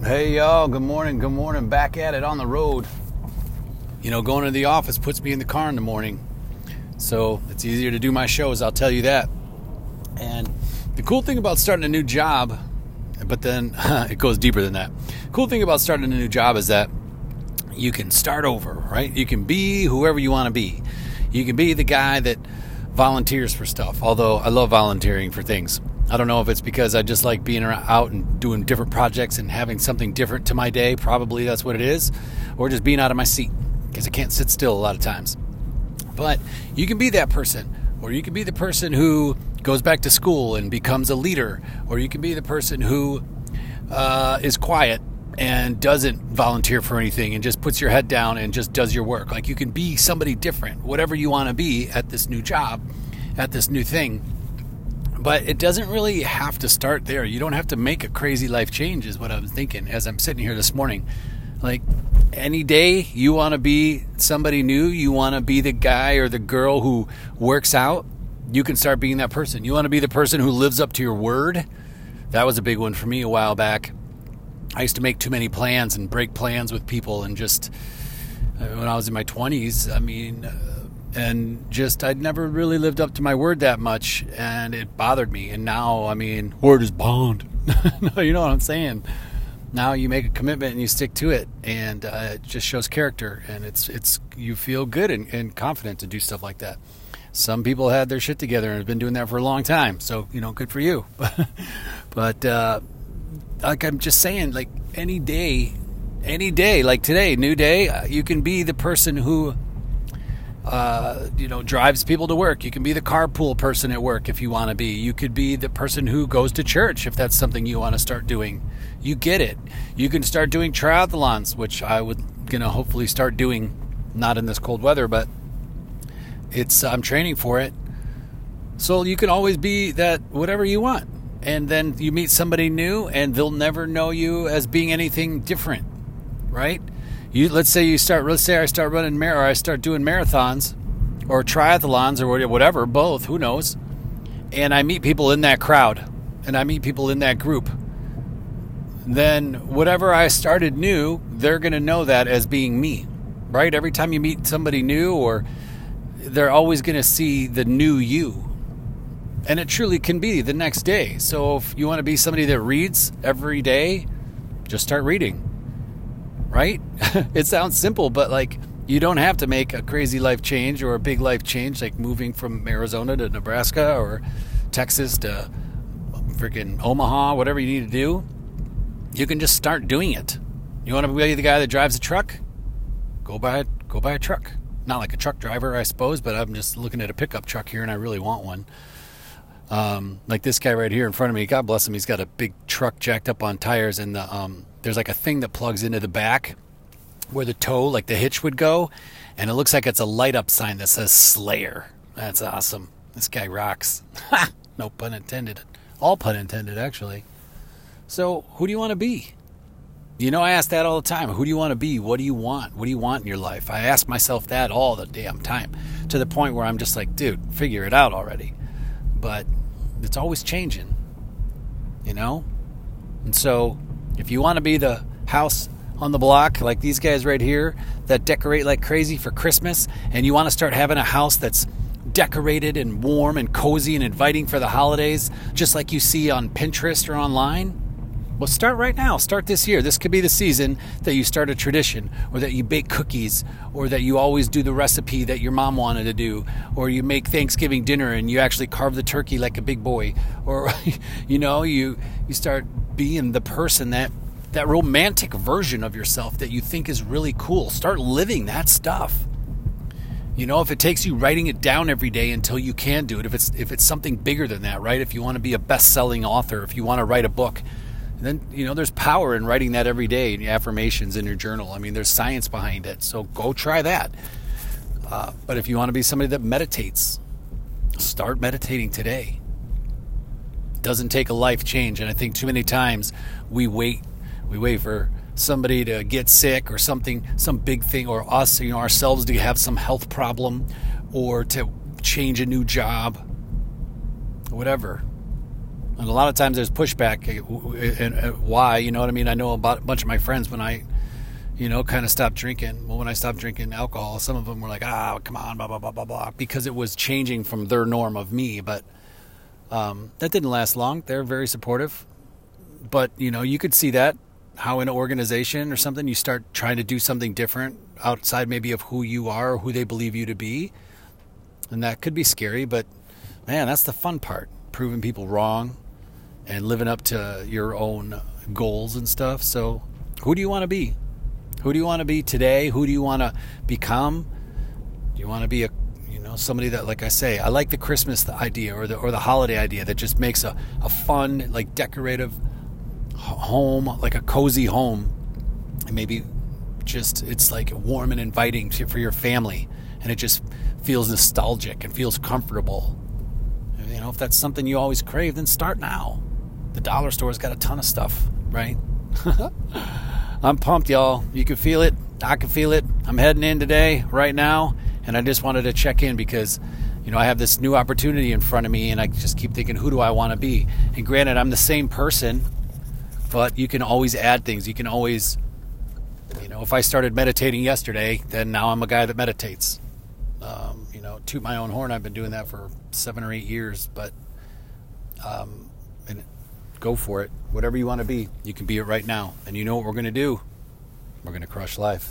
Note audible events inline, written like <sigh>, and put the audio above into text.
Hey y'all, good morning, good morning. Back at it on the road. You know, going to the office puts me in the car in the morning. So it's easier to do my shows, I'll tell you that. And the cool thing about starting a new job, but then <laughs> it goes deeper than that. Cool thing about starting a new job is that you can start over, right? You can be whoever you want to be. You can be the guy that volunteers for stuff, although I love volunteering for things. I don't know if it's because I just like being out and doing different projects and having something different to my day. Probably that's what it is. Or just being out of my seat because I can't sit still a lot of times. But you can be that person, or you can be the person who goes back to school and becomes a leader, or you can be the person who uh, is quiet and doesn't volunteer for anything and just puts your head down and just does your work. Like you can be somebody different, whatever you want to be at this new job, at this new thing but it doesn't really have to start there. You don't have to make a crazy life change, is what I'm thinking as I'm sitting here this morning. Like any day you want to be somebody new, you want to be the guy or the girl who works out, you can start being that person. You want to be the person who lives up to your word. That was a big one for me a while back. I used to make too many plans and break plans with people and just uh, when I was in my 20s, I mean, and just I'd never really lived up to my word that much, and it bothered me. And now, I mean, word is bond. <laughs> no, you know what I'm saying. Now you make a commitment and you stick to it, and uh, it just shows character, and it's it's you feel good and, and confident to do stuff like that. Some people had their shit together and have been doing that for a long time, so you know, good for you. <laughs> but uh, like I'm just saying, like any day, any day, like today, new day, uh, you can be the person who uh, you know, drives people to work. You can be the carpool person at work if you want to be. You could be the person who goes to church if that's something you want to start doing. You get it. You can start doing triathlons, which I would gonna hopefully start doing, not in this cold weather, but it's I'm training for it. So you can always be that whatever you want. And then you meet somebody new and they'll never know you as being anything different, right? You let's say you start let's say I start running mar- or I start doing marathons or triathlons or whatever, both, who knows? And I meet people in that crowd and I meet people in that group. Then whatever I started new, they're going to know that as being me. Right? Every time you meet somebody new or they're always going to see the new you. And it truly can be the next day. So if you want to be somebody that reads every day, just start reading right? <laughs> it sounds simple, but like you don't have to make a crazy life change or a big life change, like moving from Arizona to Nebraska or Texas to freaking Omaha, whatever you need to do. You can just start doing it. You want to be the guy that drives a truck? Go buy go buy a truck. Not like a truck driver, I suppose, but I'm just looking at a pickup truck here, and I really want one. Um, like this guy right here in front of me. God bless him. He's got a big truck jacked up on tires, and the um, there's like a thing that plugs into the back where the tow, like the hitch, would go, and it looks like it's a light up sign that says Slayer. That's awesome. This guy rocks. <laughs> no pun intended. All pun intended, actually. So, who do you want to be? You know, I ask that all the time. Who do you want to be? What do you want? What do you want in your life? I ask myself that all the damn time to the point where I'm just like, dude, figure it out already. But it's always changing, you know? And so if you want to be the house on the block like these guys right here that decorate like crazy for Christmas and you want to start having a house that's decorated and warm and cozy and inviting for the holidays just like you see on Pinterest or online well start right now. Start this year. This could be the season that you start a tradition or that you bake cookies or that you always do the recipe that your mom wanted to do or you make Thanksgiving dinner and you actually carve the turkey like a big boy or <laughs> you know you you start being the person that that romantic version of yourself that you think is really cool. Start living that stuff. You know, if it takes you writing it down every day until you can do it, if it's if it's something bigger than that, right? If you want to be a best-selling author, if you want to write a book, then you know there's power in writing that every day in your affirmations in your journal. I mean, there's science behind it. So go try that. Uh, but if you want to be somebody that meditates, start meditating today doesn't take a life change. And I think too many times we wait, we wait for somebody to get sick or something, some big thing, or us, you know, ourselves to have some health problem or to change a new job, whatever. And a lot of times there's pushback. uh, And uh, why? You know what I mean? I know about a bunch of my friends when I, you know, kind of stopped drinking. Well, when I stopped drinking alcohol, some of them were like, ah, come on, blah, blah, blah, blah, blah, because it was changing from their norm of me. But um, that didn't last long. They're very supportive. But, you know, you could see that how an organization or something you start trying to do something different outside maybe of who you are or who they believe you to be. And that could be scary, but man, that's the fun part proving people wrong and living up to your own goals and stuff. So, who do you want to be? Who do you want to be today? Who do you want to become? Do you want to be a know somebody that like I say, I like the Christmas idea or the or the holiday idea that just makes a, a fun like decorative home, like a cozy home. And maybe just it's like warm and inviting to, for your family and it just feels nostalgic and feels comfortable. You know, if that's something you always crave, then start now. The dollar store's got a ton of stuff, right? <laughs> I'm pumped, y'all. You can feel it. I can feel it. I'm heading in today, right now, and I just wanted to check in because, you know, I have this new opportunity in front of me, and I just keep thinking, who do I want to be? And granted, I'm the same person, but you can always add things. You can always, you know, if I started meditating yesterday, then now I'm a guy that meditates. Um, you know, toot my own horn. I've been doing that for seven or eight years, but um, and go for it. Whatever you want to be, you can be it right now. And you know what we're going to do? We're going to crush life.